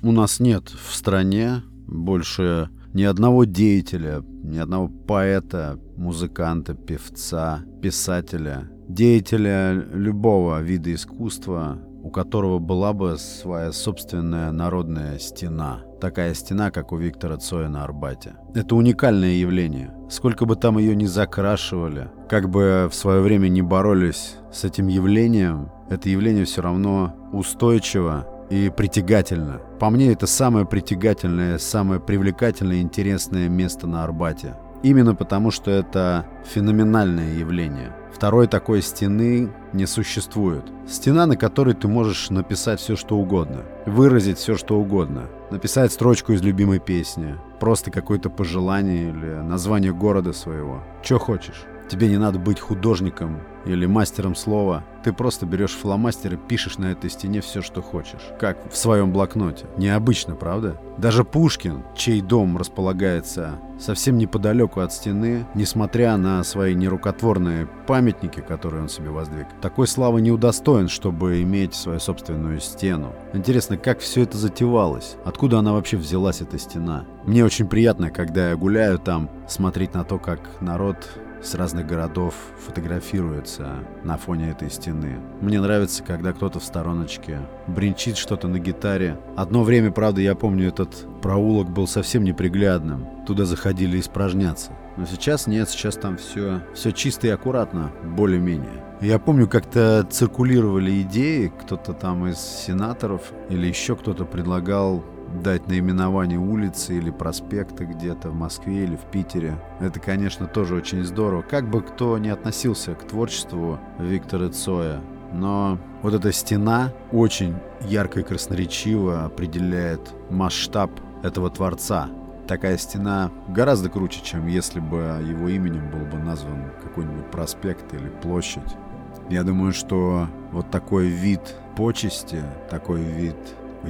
У нас нет в стране больше ни одного деятеля, ни одного поэта, музыканта, певца, писателя, деятеля любого вида искусства, у которого была бы своя собственная народная стена. Такая стена, как у Виктора Цоя на Арбате. Это уникальное явление. Сколько бы там ее ни закрашивали, как бы в свое время не боролись с этим явлением, это явление все равно устойчиво и притягательно. По мне, это самое притягательное, самое привлекательное и интересное место на Арбате. Именно потому, что это феноменальное явление. Второй такой стены не существует. Стена, на которой ты можешь написать все, что угодно. Выразить все, что угодно. Написать строчку из любимой песни. Просто какое-то пожелание или название города своего. Что хочешь. Тебе не надо быть художником или мастером слова. Ты просто берешь фломастер и пишешь на этой стене все, что хочешь. Как в своем блокноте. Необычно, правда? Даже Пушкин, чей дом располагается совсем неподалеку от стены, несмотря на свои нерукотворные памятники, которые он себе воздвиг, такой славы не удостоен, чтобы иметь свою собственную стену. Интересно, как все это затевалось? Откуда она вообще взялась, эта стена? Мне очень приятно, когда я гуляю там, смотреть на то, как народ с разных городов фотографируется на фоне этой стены. Мне нравится, когда кто-то в стороночке бренчит что-то на гитаре. Одно время, правда, я помню, этот проулок был совсем неприглядным. Туда заходили испражняться. Но сейчас нет, сейчас там все, все чисто и аккуратно, более-менее. Я помню, как-то циркулировали идеи, кто-то там из сенаторов или еще кто-то предлагал дать наименование улицы или проспекта где-то в Москве или в Питере. Это, конечно, тоже очень здорово. Как бы кто ни относился к творчеству Виктора Цоя, но вот эта стена очень ярко и красноречиво определяет масштаб этого творца. Такая стена гораздо круче, чем если бы его именем был бы назван какой-нибудь проспект или площадь. Я думаю, что вот такой вид почести, такой вид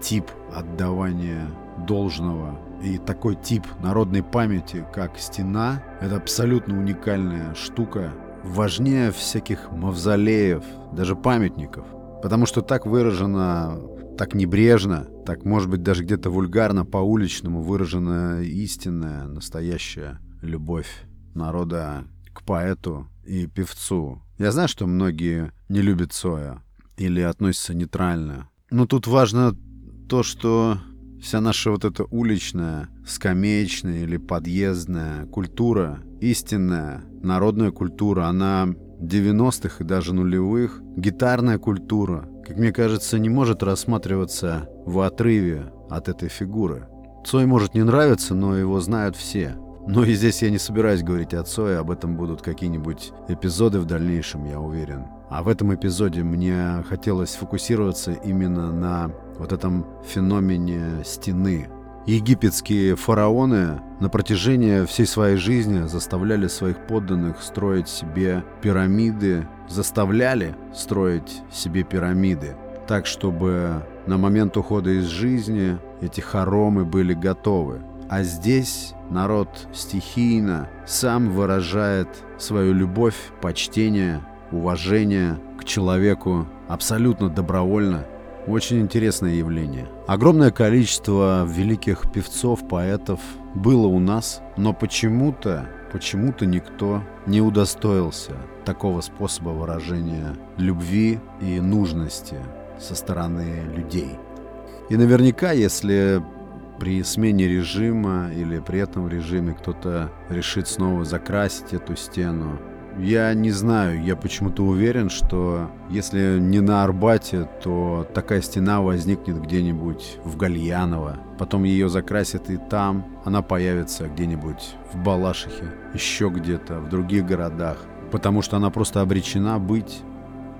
тип отдавания должного и такой тип народной памяти, как стена, это абсолютно уникальная штука, важнее всяких мавзолеев, даже памятников. Потому что так выражено, так небрежно, так, может быть, даже где-то вульгарно, по-уличному выражена истинная, настоящая любовь народа к поэту и певцу. Я знаю, что многие не любят Цоя или относятся нейтрально. Но тут важно то, что вся наша вот эта уличная, скамеечная или подъездная культура, истинная народная культура, она 90-х и даже нулевых, гитарная культура, как мне кажется, не может рассматриваться в отрыве от этой фигуры. Цой может не нравиться, но его знают все. Но и здесь я не собираюсь говорить о Цое, об этом будут какие-нибудь эпизоды в дальнейшем, я уверен. А в этом эпизоде мне хотелось сфокусироваться именно на вот этом феномене стены. Египетские фараоны на протяжении всей своей жизни заставляли своих подданных строить себе пирамиды, заставляли строить себе пирамиды, так чтобы на момент ухода из жизни эти хоромы были готовы. А здесь народ стихийно сам выражает свою любовь, почтение, уважение к человеку абсолютно добровольно очень интересное явление. Огромное количество великих певцов, поэтов было у нас, но почему-то, почему-то никто не удостоился такого способа выражения любви и нужности со стороны людей. И наверняка, если при смене режима или при этом режиме кто-то решит снова закрасить эту стену, я не знаю, я почему-то уверен, что если не на Арбате, то такая стена возникнет где-нибудь в Гальяново. Потом ее закрасят и там, она появится где-нибудь в Балашихе, еще где-то, в других городах. Потому что она просто обречена быть.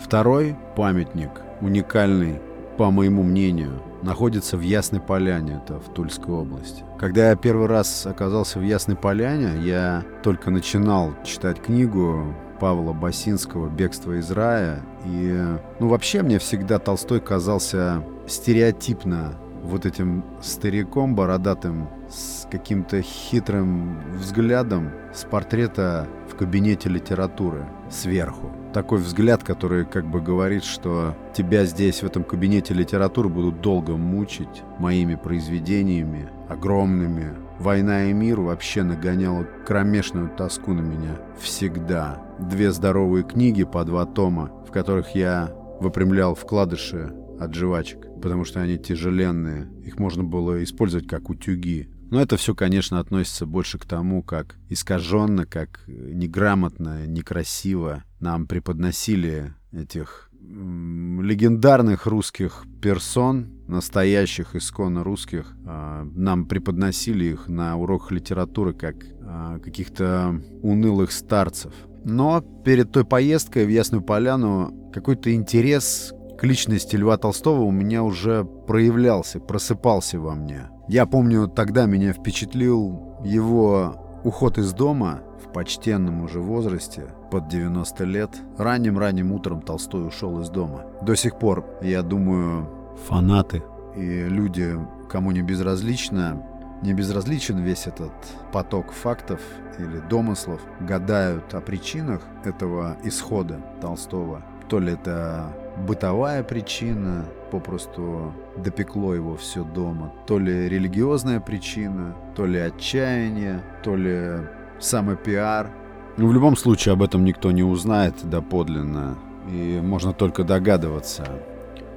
Второй памятник, уникальный, по моему мнению, находится в Ясной Поляне, это в Тульской области. Когда я первый раз оказался в Ясной Поляне, я только начинал читать книгу Павла Басинского «Бегство из рая». И, ну, вообще мне всегда Толстой казался стереотипно вот этим стариком бородатым с каким-то хитрым взглядом с портрета кабинете литературы сверху. Такой взгляд, который как бы говорит, что тебя здесь, в этом кабинете литературы, будут долго мучить моими произведениями, огромными. «Война и мир» вообще нагоняла кромешную тоску на меня. Всегда. Две здоровые книги по два тома, в которых я выпрямлял вкладыши от жвачек, потому что они тяжеленные. Их можно было использовать как утюги. Но это все, конечно, относится больше к тому, как искаженно, как неграмотно, некрасиво нам преподносили этих легендарных русских персон, настоящих, исконно русских, э, нам преподносили их на уроках литературы как э, каких-то унылых старцев. Но перед той поездкой в Ясную Поляну какой-то интерес к личности Льва Толстого у меня уже проявлялся, просыпался во мне. Я помню, тогда меня впечатлил его уход из дома в почтенном уже возрасте, под 90 лет. Ранним-ранним утром Толстой ушел из дома. До сих пор, я думаю, фанаты и люди, кому не безразлично, не безразличен весь этот поток фактов или домыслов, гадают о причинах этого исхода Толстого. То ли это бытовая причина, попросту допекло его все дома, то ли религиозная причина, то ли отчаяние, то ли самопиар. Ну, в любом случае об этом никто не узнает доподлинно, и можно только догадываться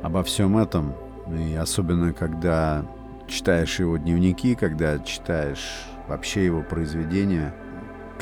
обо всем этом, и особенно когда читаешь его дневники, когда читаешь вообще его произведения,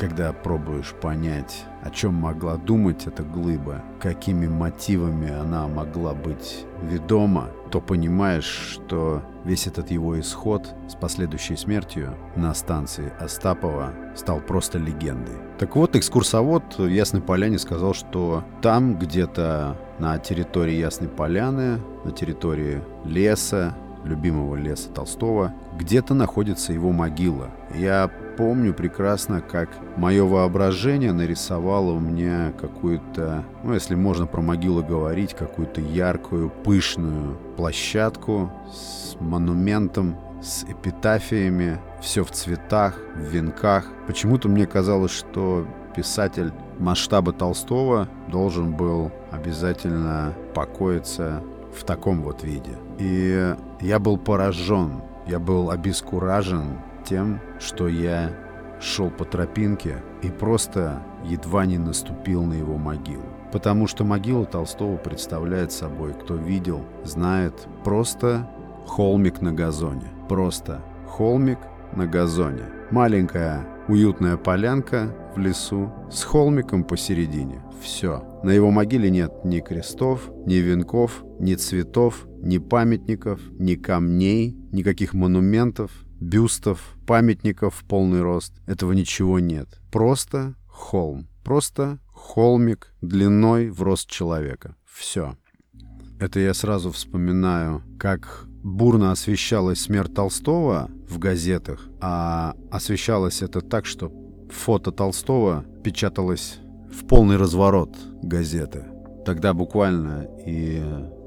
когда пробуешь понять, о чем могла думать эта глыба, какими мотивами она могла быть ведома, то понимаешь, что весь этот его исход с последующей смертью на станции Остапова стал просто легендой. Так вот, экскурсовод Ясной Поляне сказал, что там где-то на территории Ясной Поляны, на территории леса, любимого леса Толстого, где-то находится его могила. Я помню прекрасно, как мое воображение нарисовало у меня какую-то, ну, если можно про могилу говорить, какую-то яркую, пышную площадку с монументом, с эпитафиями, все в цветах, в венках. Почему-то мне казалось, что писатель масштаба Толстого должен был обязательно покоиться в таком вот виде. И я был поражен, я был обескуражен тем, что я шел по тропинке и просто едва не наступил на его могилу. Потому что могила Толстого представляет собой, кто видел, знает, просто холмик на газоне. Просто холмик на газоне. Маленькая уютная полянка в лесу с холмиком посередине. Все. На его могиле нет ни крестов, ни венков, ни цветов, ни памятников, ни камней, никаких монументов, бюстов, памятников в полный рост. Этого ничего нет. Просто холм. Просто холмик длиной в рост человека. Все. Это я сразу вспоминаю, как бурно освещалась смерть Толстого в газетах, а освещалось это так, что фото Толстого печаталось в полный разворот газеты. Тогда буквально и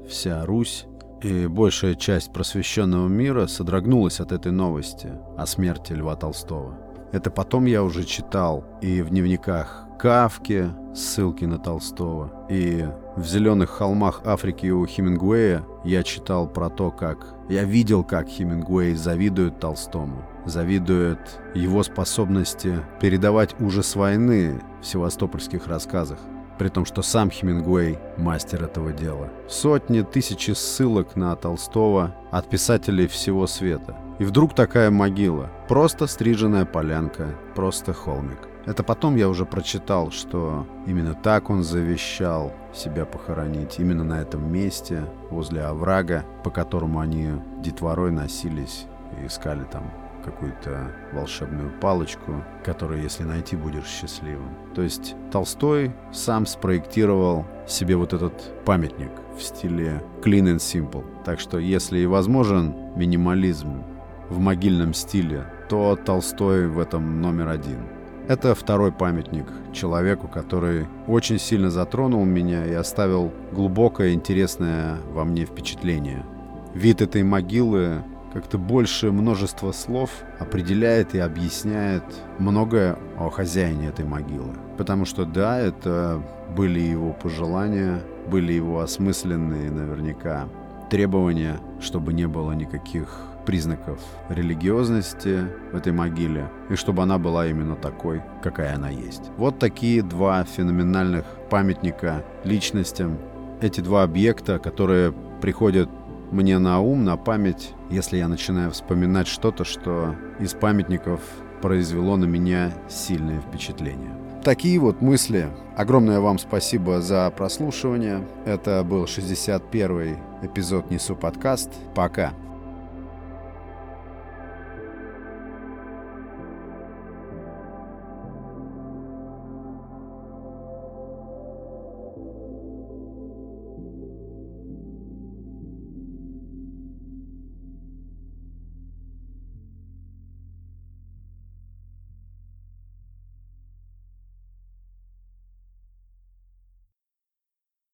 вся Русь, и большая часть просвещенного мира содрогнулась от этой новости о смерти Льва Толстого. Это потом я уже читал и в дневниках Кавки ссылки на Толстого, и в «Зеленых холмах Африки» у Хемингуэя я читал про то, как... Я видел, как Хемингуэй завидует Толстому, завидует его способности передавать ужас войны в севастопольских рассказах, при том, что сам Хемингуэй мастер этого дела. Сотни, тысячи ссылок на Толстого от писателей всего света. И вдруг такая могила. Просто стриженная полянка, просто холмик. Это потом я уже прочитал, что именно так он завещал себя похоронить. Именно на этом месте, возле оврага, по которому они детворой носились и искали там какую-то волшебную палочку, которую, если найти, будешь счастливым. То есть Толстой сам спроектировал себе вот этот памятник в стиле clean and simple. Так что, если и возможен минимализм в могильном стиле, то Толстой в этом номер один. Это второй памятник человеку, который очень сильно затронул меня и оставил глубокое интересное во мне впечатление. Вид этой могилы, как-то больше множества слов определяет и объясняет многое о хозяине этой могилы. Потому что да, это были его пожелания, были его осмысленные наверняка требования, чтобы не было никаких признаков религиозности в этой могиле, и чтобы она была именно такой, какая она есть. Вот такие два феноменальных памятника личностям, эти два объекта, которые приходят мне на ум, на память, если я начинаю вспоминать что-то, что из памятников произвело на меня сильное впечатление. Такие вот мысли. Огромное вам спасибо за прослушивание. Это был 61-й эпизод «Несу подкаст». Пока.